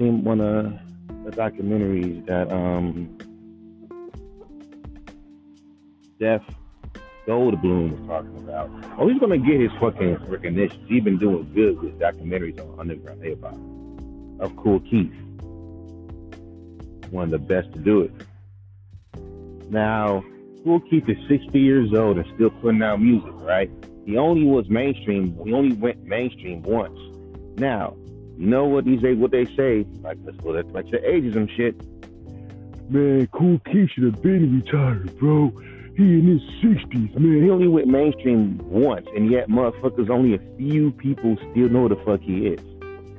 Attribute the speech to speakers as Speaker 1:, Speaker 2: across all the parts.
Speaker 1: seen one of the documentaries that um Jeff Goldblum was talking about. Oh, he's gonna get his fucking recognition. He's been doing good with documentaries on underground hip hop. Of Kool Keith, one of the best to do it. Now, Kool Keith is 60 years old and still putting out music, right? He only was mainstream. He only went mainstream once. Now, know what these what they say? Like let's go that's like the ageism shit. Man, Kool Keith should have been retired, bro. He in his sixties, man. He only went mainstream once, and yet motherfuckers only a few people still know the fuck he is.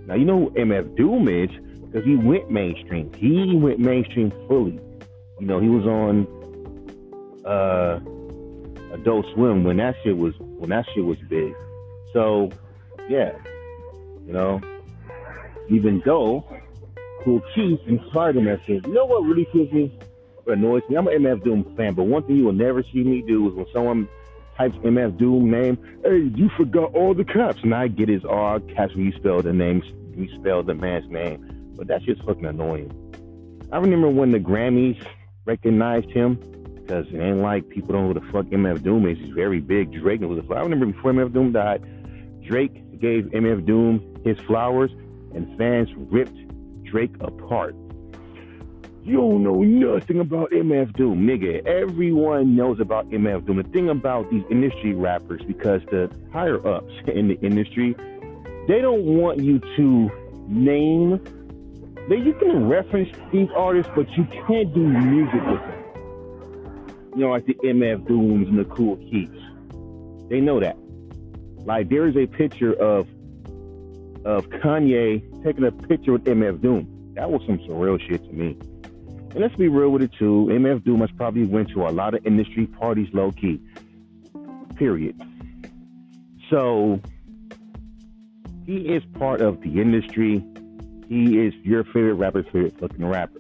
Speaker 1: Now you know MF Doom is because he went mainstream. He went mainstream fully. You know, he was on uh Adult Swim when that shit was when that shit was big. So yeah, you know, even though Kool Keith inspired him that shit. You know what really kills me? What annoys me? I'm an MF Doom fan, but one thing you will never see me do is when someone types MF Doom name, hey, you forgot all the caps. And I get his all caps when you spell the name, you spell the man's name. But that's just fucking annoying. I remember when the Grammys recognized him, because it ain't like people don't know who the fuck MF Doom is. He's very big. Drake knows the. I remember before MF Doom died, Drake gave MF Doom his flowers, and fans ripped Drake apart. You don't know nothing about MF Doom, nigga. Everyone knows about MF Doom. The thing about these industry rappers, because the higher ups in the industry, they don't want you to name. They, you can reference these artists, but you can't do music with them. You know, like the MF Dooms and the Kool Keiths. They know that. Like there is a picture of of Kanye taking a picture with MF Doom. That was some surreal shit to me. And let's be real with it too. MF Doom has probably went to a lot of industry parties low key. Period. So he is part of the industry. He is your favorite rapper's favorite fucking rapper.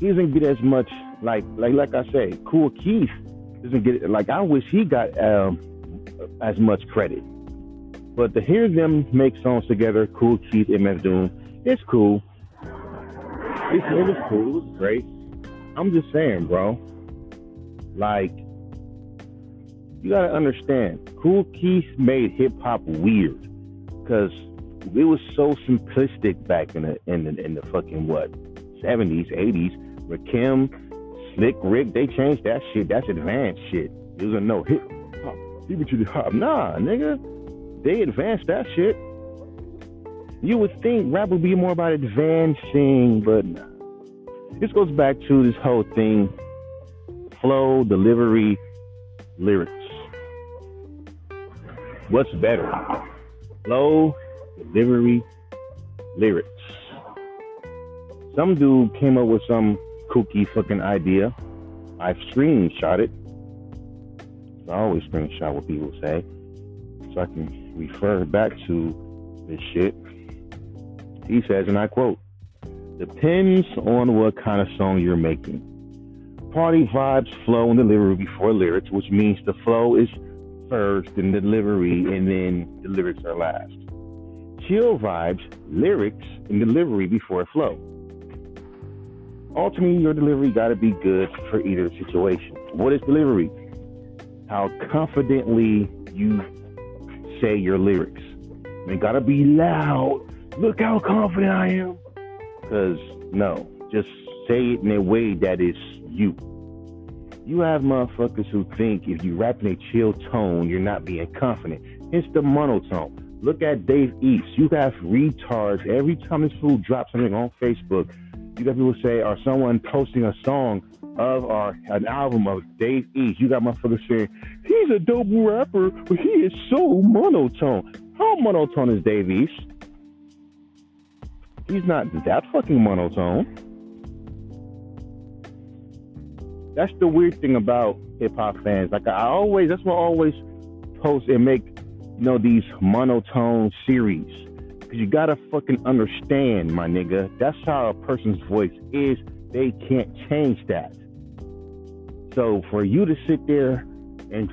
Speaker 1: He doesn't get as much like like like I say, Kool Keith doesn't get like I wish he got um, as much credit. But to hear them make songs together, Kool Keith, MF Doom, it's cool. It's, it was cool. It was great. I'm just saying, bro. Like, you gotta understand, Kool Keith made hip hop weird because it was so simplistic back in the in the in the fucking what 70s, 80s. Rakim, Slick Rick, they changed that shit. That's advanced shit. It was a no hip hop. It to the hop. Nah, nigga. They advanced that shit. You would think rap would be more about advancing, but. This goes back to this whole thing flow, delivery, lyrics. What's better? Flow, delivery, lyrics. Some dude came up with some kooky fucking idea. I screenshot it. I always screenshot what people say so I can refer back to this shit. He says, and I quote, depends on what kind of song you're making. Party vibes flow and delivery before lyrics, which means the flow is first and delivery, and then the lyrics are last. Chill vibes, lyrics, and delivery before flow. Ultimately, your delivery got to be good for either situation. What is delivery? How confidently you say your lyrics. They gotta be loud. Look how confident I am. Cause no, just say it in a way that is you. You have motherfuckers who think if you rap in a chill tone, you're not being confident. It's the monotone. Look at Dave East. You have retards every time this fool drops something on Facebook. You got people say, or someone posting a song of our an album of Dave East. You got motherfuckers saying he's a dope rapper, but he is so monotone. How monotone is Dave East? He's not that fucking monotone. That's the weird thing about hip hop fans. Like I always, that's why I always post and make, you know, these monotone series. Cause you gotta fucking understand, my nigga. That's how a person's voice is. They can't change that. So for you to sit there and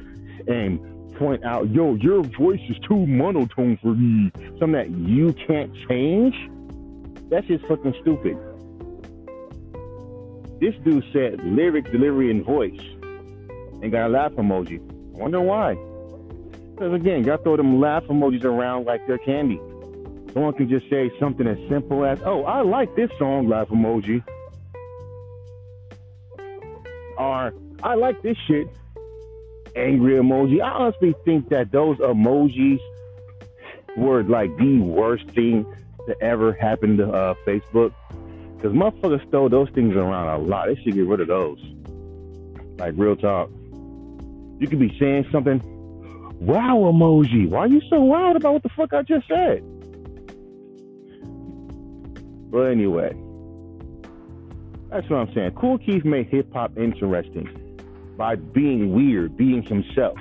Speaker 1: and point out, yo, your voice is too monotone for me, something that you can't change, That's just fucking stupid. This dude said lyric, delivery, and voice, and got a laugh emoji. I wonder why. Because again, y'all throw them laugh emojis around like they're candy. Someone can just say something as simple as, "Oh, I like this song," laugh emoji, or "I like this shit," angry emoji. I honestly think that those emojis were like the worst thing to ever happen to uh, Facebook. Because motherfuckers throw those things around a lot. They should get rid of those. Like real talk. You could be saying something. Wow emoji. Why are you so wild about what the fuck I just said? But anyway, that's what I'm saying. Kool Keith made hip hop interesting by being weird, being himself.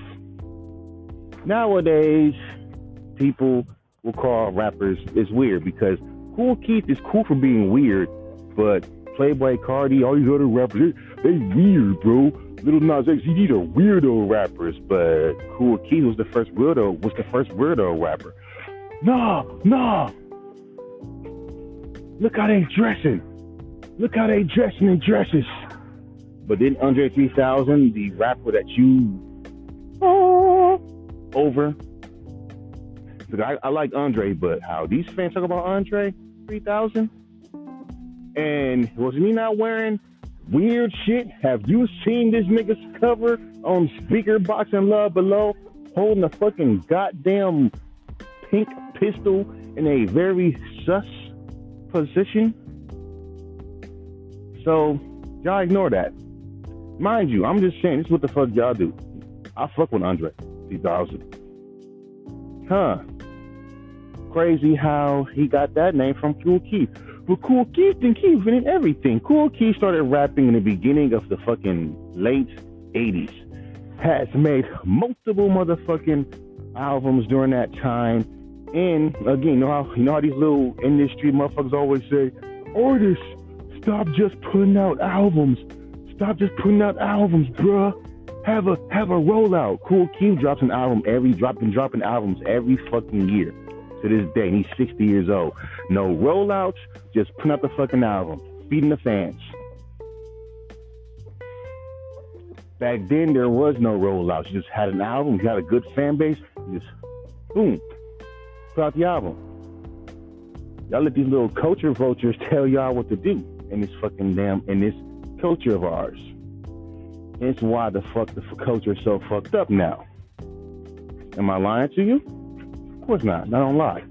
Speaker 1: Nowadays, people will call rappers is weird because Kool Keith is cool for being weird, but Playboi Carti, all these other rappers, they, they weird, bro. Lil Nas X, these are weirdo rappers, but Kool Keith was the first weirdo, was the first weirdo rapper. Nah, nah. Look how they dressing. Look how they dressing in dresses. But then Andre 3000, the rapper that you uh, over. I, I like Andre, but how these fans talk about Andre 3000? And was me not wearing weird shit? Have you seen this nigga's cover on Speakerboxxx and Love Below holding a fucking goddamn pink pistol in a very sus position? So, y'all ignore that. Mind you, I'm just saying, this is what the fuck y'all do. I fuck with Andre 3000. Huh. Crazy how he got that name from Kool Keith. But Kool Keith didn't keep invented everything. Kool Keith started rapping in the beginning of the fucking late 80s. Has made multiple motherfucking albums during that time. And again, you know how you know how these little industry motherfuckers always say, artists, stop just putting out albums Stop just putting out albums, bruh. Have a have a rollout. Kool Keith drops an album every dropping dropping albums every fucking year. To this day, he's 60 years old. No rollouts, just putting out the fucking album, feeding the fans. Back then, there was no rollouts. You just had an album, you had a good fan base, you just boom, put out the album. Y'all let these little culture vultures tell y'all what to do in this fucking damn in this culture of ours. It's why the fuck the culture is so fucked up now. Am I lying to you? Of course not. I don't lie.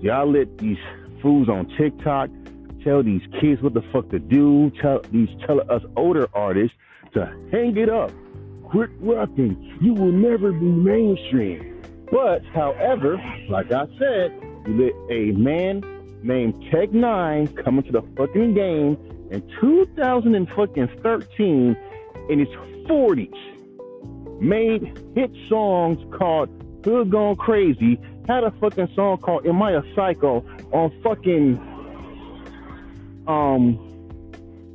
Speaker 1: Y'all let these fools on TikTok tell these kids what the fuck to do. Tell these tell us older artists to hang it up, quit rapping. You will never be mainstream. But however, like I said, you let a man named Tech N9ne coming to the fucking game in 2013 in his 40s. Made hit songs called Hood Gone Crazy. Had a fucking song called Am I a Psycho on fucking um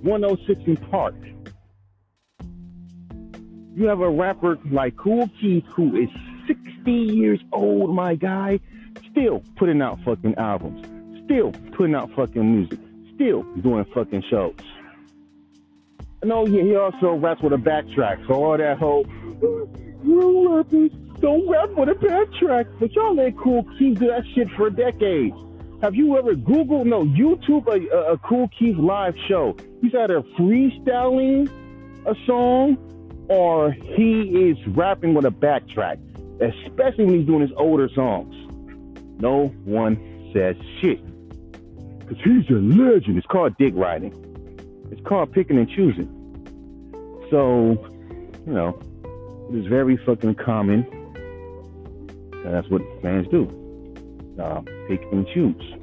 Speaker 1: 106 in Park. You have a rapper like Kool Keith who is 60 years old, my guy, still putting out fucking albums still putting out fucking music, still doing fucking shows. And oh yeah, he also raps with a backtrack. So all that whole you rappers don't rap with a backtrack, but y'all ain't Kool Keith do that shit for decades. Have you ever Googled no YouTube a, a, a Kool Keith live show? He's either freestyling a song or he is rapping with a backtrack, especially when he's doing his older songs. No one says shit. Because he's a legend. It's called dick riding. It's called picking and choosing. So, you know, it is very fucking common. And that's what fans do. Uh, pick and choose.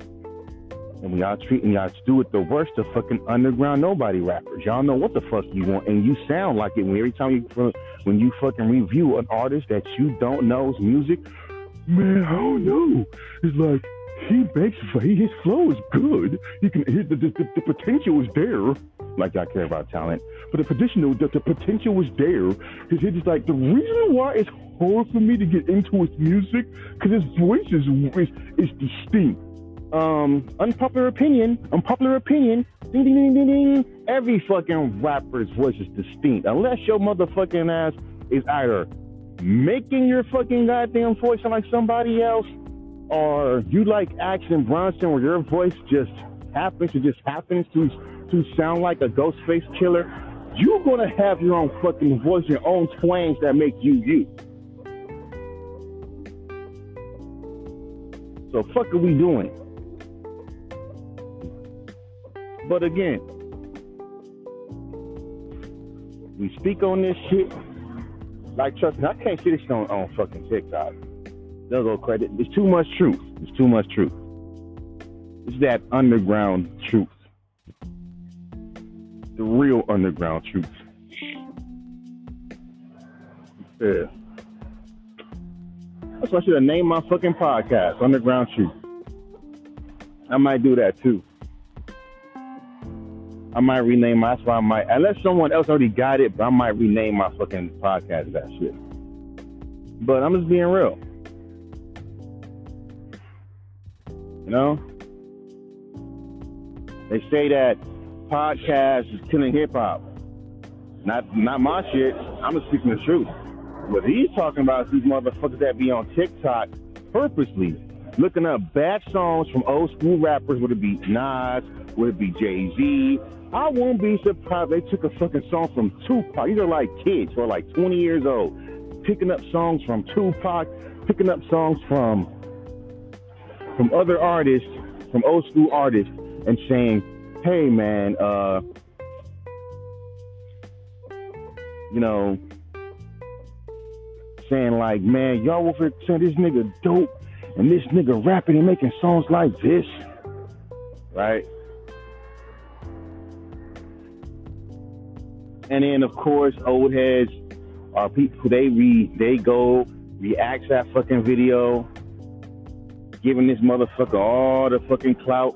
Speaker 1: And we all treating y'all do it the worst of fucking underground nobody rappers. Y'all know what the fuck you want, and you sound like it when every time you when you fucking review an artist that you don't know's music. Man, I don't know. It's like he makes his flow is good. He can the, the, the, potential is there. Like I care about talent, but the potential the, the potential is there. His Because it's like the reason why it's
Speaker 2: hard for me to get into his music because his voice is, is is distinct.
Speaker 1: Um, unpopular opinion, unpopular opinion. Ding ding ding ding ding. Every fucking rapper's voice is distinct, unless your motherfucking ass is either making your fucking goddamn voice sound like somebody else, or you like Action Bronson, where your voice just happens to just happens to to sound like a Ghostface Killah, You're gonna have your own fucking voice, your own twangs that make you you. So fuck are we doing? But again, we speak on this shit. Like, trust me, I can't see this shit on, on fucking TikTok. They'll go credit. It's too much truth. It's too much truth. It's that underground truth. The real underground truth. Yeah. That's why I should have named my fucking podcast Underground Truth. I might do that too. I might rename my, that's why I might, unless someone else already got it, but I might rename my fucking podcast that shit. But I'm just being real. You know? They say that podcast is killing hip hop. Not not my shit. I'm just speaking the truth. What he's talking about is these motherfuckers that be on TikTok purposely looking up bad songs from old school rappers. Would it be Nas? Would it be Jay Z? I won't be surprised they took a fucking song from Tupac. These are like kids who are like 20 years old, picking up songs from Tupac, picking up songs from from other artists, from old school artists, and saying, "Hey, man, uh, you know, saying like, man, y'all over saying this nigga dope, and this nigga rapping and making songs like this, right?" And then of course, old heads are people they re they go react that fucking video, giving this motherfucker all the fucking clout,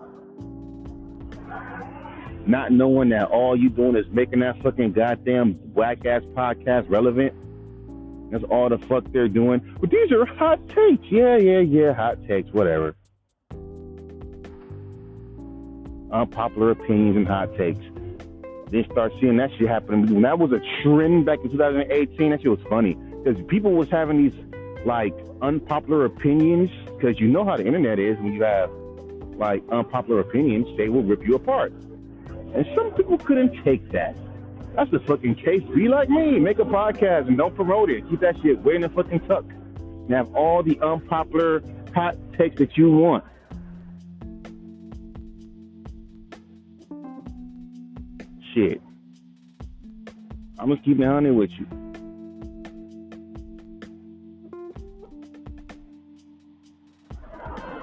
Speaker 1: not knowing that all you doing is making that fucking goddamn whack ass podcast relevant. That's all the fuck they're doing. But these are hot takes. Yeah, yeah, yeah, hot takes, whatever. Unpopular opinions and hot takes. Then start seeing that shit happening. When that was a trend back in 2018, that shit was funny. Because people was having these like unpopular opinions. Because you know how the internet is when you have like unpopular opinions, they will rip you apart. And some people couldn't take that. That's the fucking case. Be like me, make a podcast and don't promote it. Keep that shit way in the fucking tuck. And have all the unpopular hot takes that you want. Shit. I'm gonna keep it honest with you.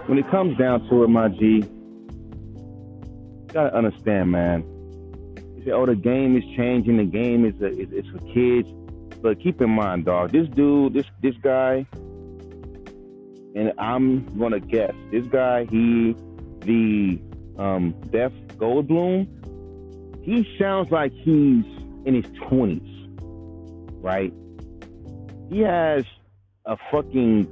Speaker 1: When it comes down to it, my G, you gotta understand, man. You say, "Oh, the game is changing. The game is, a, is it's for kids." But keep in mind, dog. This dude, this this guy, and I'm gonna guess this guy. He, the um, Jeff Goldblum. He sounds like he's in his twenties, right? He has a fucking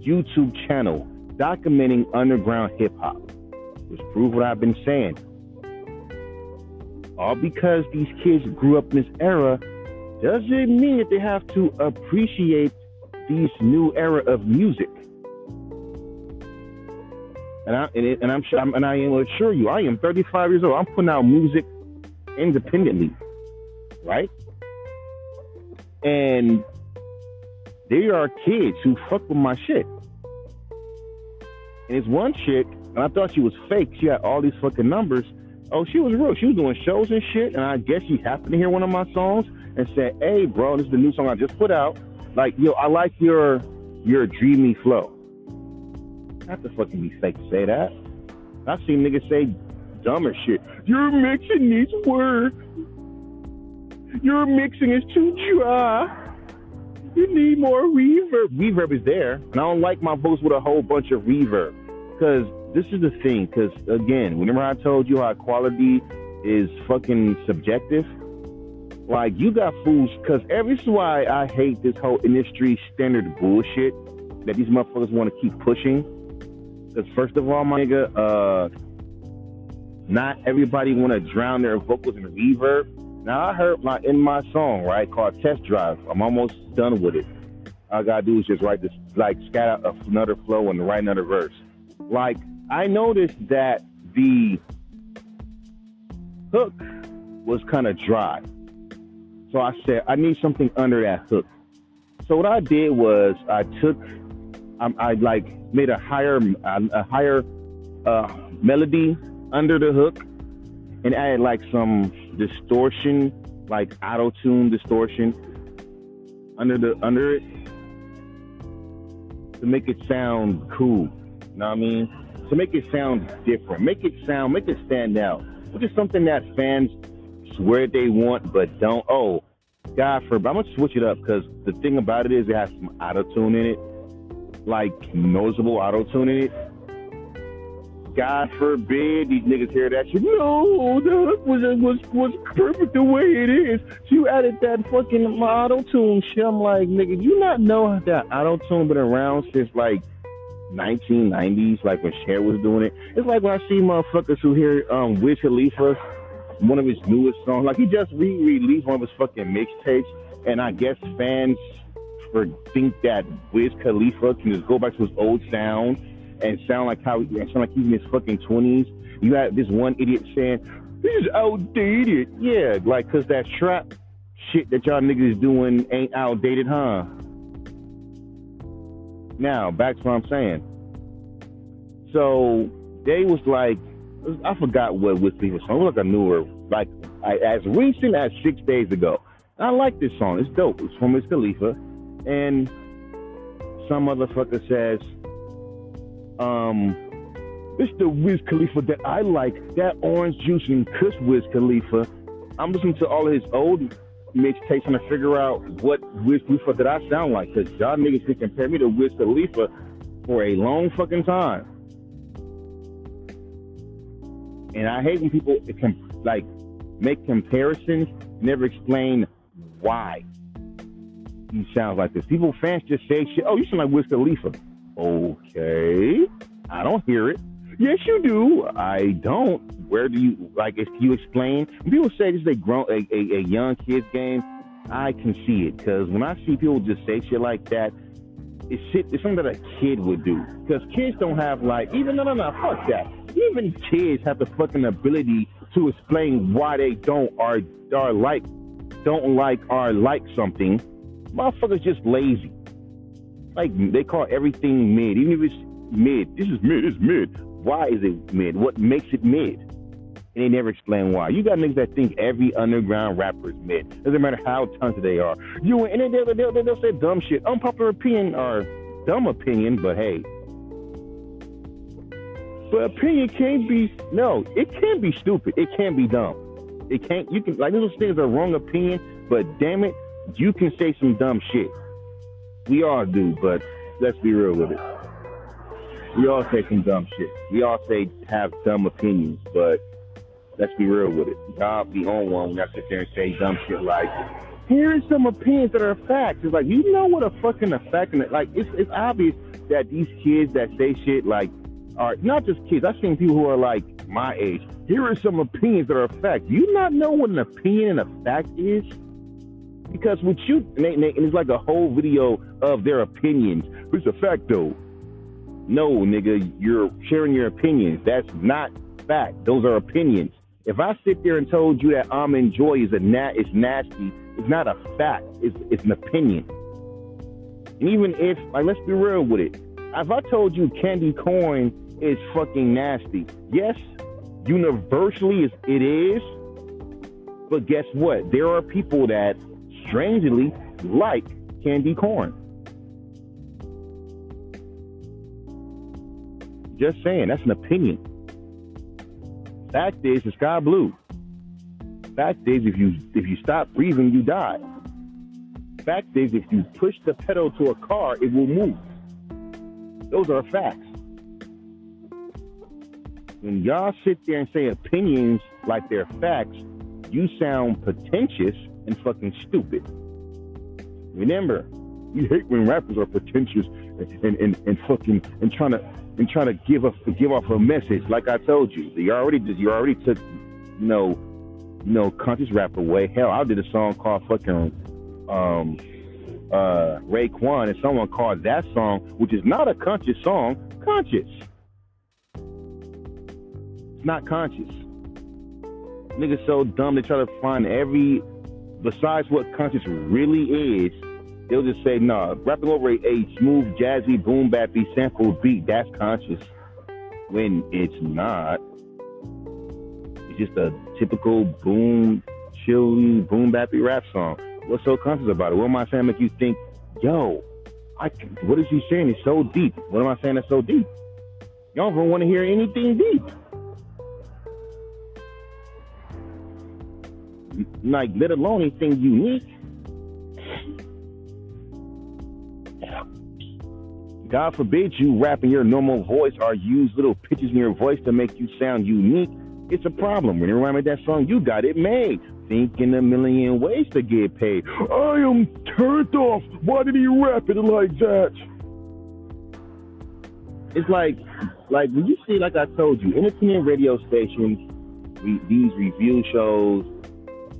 Speaker 1: YouTube channel documenting underground hip hop, which proves what I've been saying. All because these kids grew up in this era doesn't mean that they have to appreciate these new era of music. And I and, it, and I'm sure and I will assure you, I am 35 years old. I'm putting out music independently, right? And there are kids who fuck with my shit. And it's one chick, and I thought she was fake. She had all these fucking numbers. Oh, she was real. She was doing shows and shit. And I guess she happened to hear one of my songs and said, "Hey, bro, this is the new song I just put out. Like, yo, I like your your dreamy flow." Not to fucking be fake to say that. I've seen niggas say dumber shit. Your mixing needs work. Your mixing is too dry. You need more reverb. Reverb is there, and I don't like my voice with a whole bunch of reverb. Because this is the thing. Because again, whenever I told you how quality is fucking subjective, Like you got fools, cause every is why I hate this whole industry standard bullshit that these motherfuckers want to keep pushing. Cause first of all, my nigga, uh, not everybody want to drown their vocals in reverb. Now I heard my in my song right called Test Drive. I'm almost done with it. All I gotta do is just write this, like scat out another flow and write another verse. Like I noticed that the hook was kind of dry. So I said, I need something under that hook. So what I did was I took, I, I like made a higher, a higher uh, melody under the hook, and added like some distortion, like auto tune distortion under the under it to make it sound cool. You know what I mean? To make it sound different, make it sound, make it stand out, which is something that fans swear they want but don't. Oh, God forbid. I'm gonna switch it up because the thing about it is it has some auto tune in it, like noticeable auto tune in it. God forbid these niggas hear that shit. No, the hook was was was perfect the way it is. You added that fucking auto tune shit. I'm like, nigga, you not know that auto tune been around since like 1990s, like when Cher was doing it. It's like when I see motherfuckers who hear um Wiz Khalifa one of his newest songs. Like he just re-released one of his fucking mixtapes, and I guess fans think that Wiz Khalifa can just go back to his old sound and sound like how sound like he's in his fucking twenties. You have this one idiot saying is outdated. Yeah, like cause that trap shit that y'all niggas doing ain't outdated, huh? Now back to what I'm saying. So they was like I forgot what Whiskey was song. It was like a newer, like I, as recent as six days ago. I like this song. It's dope. It's from Wiz Khalifa, and some motherfucker says, um, it's the Wiz Khalifa that I like. That orange juice and Kush Wiz Khalifa. I'm listening to all of his old mixtapes trying to figure out what Wiz Khalifa that I sound like. Cause y'all niggas can compare me to Wiz Khalifa for a long fucking time. And I hate when people can like make comparisons, never explain why he sounds like this. People fans just say shit. Oh, you sound like Wiz Khalifa. Okay, I don't hear it. Yes, you do. I don't. Where do you like? If you explain, people say this is a grown, a, a, a young kid's game, I can see it because when I see people just say shit like that, it's shit. It's something that a kid would do because kids don't have like even no no no fuck that even kids have the fucking ability to explain why they don't or are like don't like or like something. Motherfuckers just lazy. Like they call everything mid, even if it's mid. This is mid. It's mid. Why is it mid? What makes it mid? And they never explain why. You got niggas that think every underground rapper is mid. Doesn't matter how talented they are. You and they'll, they'll, they'll, they'll say dumb shit, unpopular opinion or dumb opinion, but hey, but opinion can't be no, it can't be stupid. It can't be dumb. It can't you can like those things are wrong opinion, but damn it, you can say some dumb shit. We all do, but let's be real with it. We all say some dumb shit. We all say have dumb opinions, but let's be real with it. Y'all be on one when y'all sit there and say dumb shit like here is some opinions that are facts. It's like you know what a fucking effect and like it's it's obvious that these kids that say shit like are not just kids. I've seen people who are like my age. Here are some opinions that are a fact. You not know what an opinion and a fact is? Because with you, and, it's like a whole video of their opinions. It's a fact though. No, nigga, you're sharing your opinions. That's not fact. Those are opinions. If I sit there and told you that almond joy is a nat is nasty, it's not a fact. It's it's an opinion. And even if, like, let's be real with it. If I told you candy corn is fucking nasty. Yes, universally it is. But guess what? There are people that strangely like candy corn. Just saying, that's an opinion. Fact is, the sky blue. Fact is, if you if you stop breathing, you die. Fact is, if you push the pedal to a car, it will move. Those are facts when y'all sit there and say opinions like they're facts, you sound pretentious and fucking stupid. Remember, you hate when rappers are pretentious and and, and, fucking and trying to and trying to give us give off a message. Like I told you, you already. You already took, you know, you know, conscious rap away. Hell, I did a song called fucking um uh Raekwon, and someone called that song, which is not a conscious song, conscious. It's not conscious. Niggas so dumb they try to find every besides what conscious really is, they'll just say, nah, rapping over a, smooth, jazzy, boom bappy sample beat, that's conscious. When it's not. It's just a typical boom, chilly, boom bappy rap song. What's so conscious about it? What am I saying make you think, yo, I, what is he saying? It's so deep. What am I saying that's so deep? Y'all don't want to hear anything deep. Like let alone anything unique. God forbid you rap in your normal voice or use little pitches in your voice to make you sound unique. It's a problem. When you rhyme with that song, you got it made. Thinking a million ways to get paid.
Speaker 2: I am turned off. Why did he rap it like that?
Speaker 1: It's like, like when you see, like I told you, independent radio stations, re- these review shows,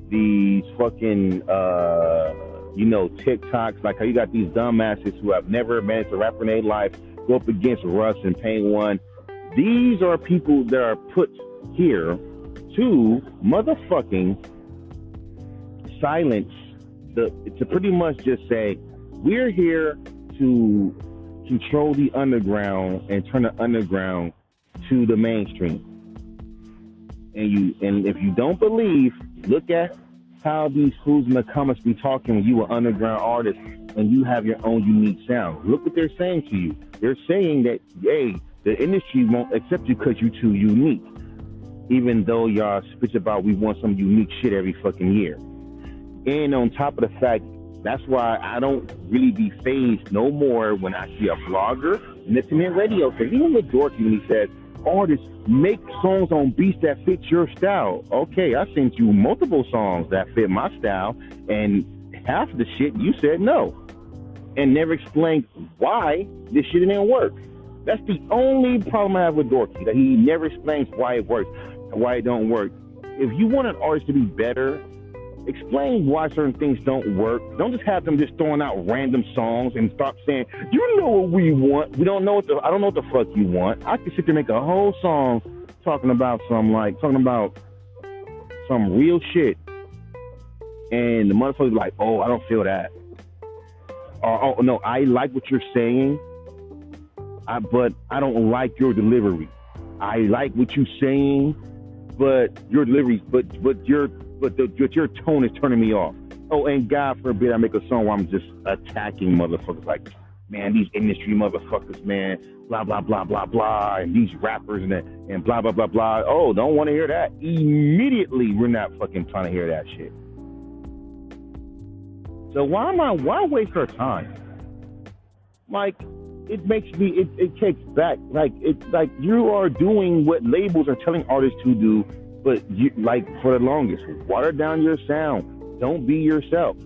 Speaker 1: these fucking uh you know TikToks, like how you got these dumbasses who have never managed to rap in their life go up against Russ and Pain One. These are people that are put here to motherfucking silence the to pretty much just say we're here to control the underground and turn the underground to the mainstream. And you and if you don't believe, look at how these fools in the comments be talking when you are underground artist and you have your own unique sound. Look what they're saying to you. They're saying that, hey, the industry won't accept you because you're too unique. Even though y'all speak about we want some unique shit every fucking year. And on top of the fact, that's why I don't really be phased no more when I see a blogger, independent radio. Because even with Dorky, when he says, artists make songs on beats that fit your style. Okay, I sent you multiple songs that fit my style, and half the shit you said no, and never explained why this shit didn't work. That's the only problem I have with Dorky, that he never explains why it works why it don't work. If you want an artist to be better, explain why certain things don't work. Don't just have them just throwing out random songs and stop saying, "You know what we want." We don't know what the I don't know what the fuck you want. I could sit there and make a whole song talking about some like talking about some real shit, and the motherfucker's like, "Oh, I don't feel that." Or, "Oh no, I like what you're saying, I, but I don't like your delivery. I like what you're saying, but your delivery, but but your but, the, but your tone is turning me off. Oh, and God forbid I make a song where I'm just attacking motherfuckers like, man, these industry motherfuckers, man, blah blah blah blah blah, and these rappers and and blah blah blah blah. Oh, don't want to hear that. Immediately, we're not fucking trying to hear that shit. So why am I? Why waste her time? Like, it makes me. It, it takes back. Like it's like you are doing what labels are telling artists to do but you like for the longest, water down your sound. Don't be yourself.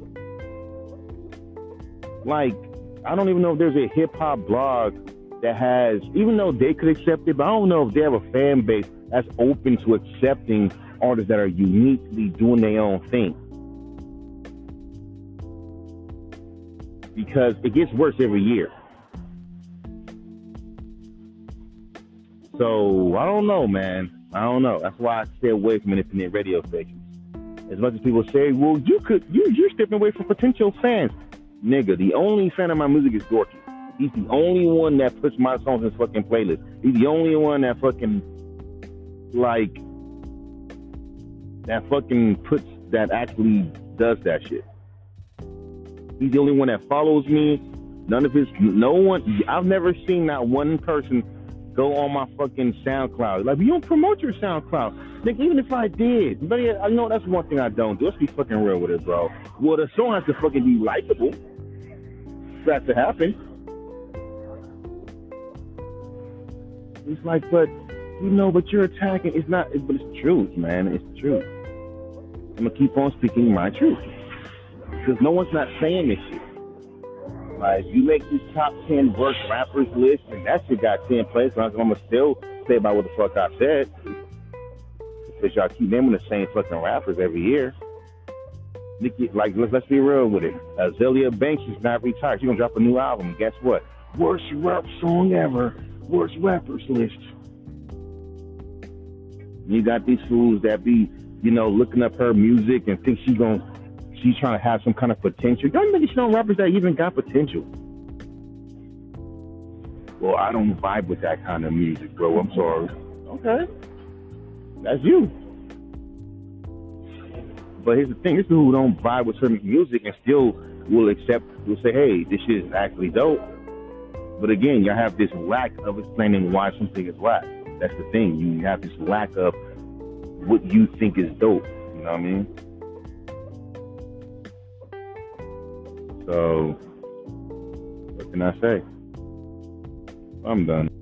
Speaker 1: Like, I don't even know if there's a hip hop blog that has, even though they could accept it, but I don't know if they have a fan base that's open to accepting artists that are uniquely doing their own thing. Because it gets worse every year. So I don't know, man. I don't know. That's why I stay away from independent radio stations. As much as people say, well, you could, you, you're stepping away from potential fans. Nigga, the only fan of my music is Dorky. He's the only one that puts my songs in his fucking playlist. He's the only one that fucking, like, that fucking puts, that actually does that shit. He's the only one that follows me. None of his, no one, I've never seen that one person go on my fucking SoundCloud. Like, you don't promote your SoundCloud. Like, even if I did, but yeah, I know that's one thing I don't do. Let's be fucking real with it, bro. Well, the song has to fucking be likable for that to happen. It's like, but you know, but you're attacking. It's not, but it's truth, man. It's truth. I'm gonna keep on speaking my truth. because no one's not saying this shit. Like, you make this top 10 worst rappers list, and that shit got 10 plays, I'm to still say about what the fuck I said. Because y'all keep naming the same fucking rappers every year. Nicki, like, let's, let's be real with it. Azealia Banks is not retired. She's to drop a new album. Guess what? Worst rap song ever. Worst rappers list. You got these fools that be, you know, looking up her music and think she's to she's trying to have some kind of potential. Y'all niggas know rappers that even got potential. Well, I don't vibe with that kind of music, bro. I'm sorry. Okay. That's you. But here's the thing, this who don't vibe with certain music and still will accept will say, hey, this shit is actually dope. But again, y'all have this lack of explaining why something is whack. That's the thing. You have this lack of what you think is dope. You know what I mean? So, what can I say? I'm done.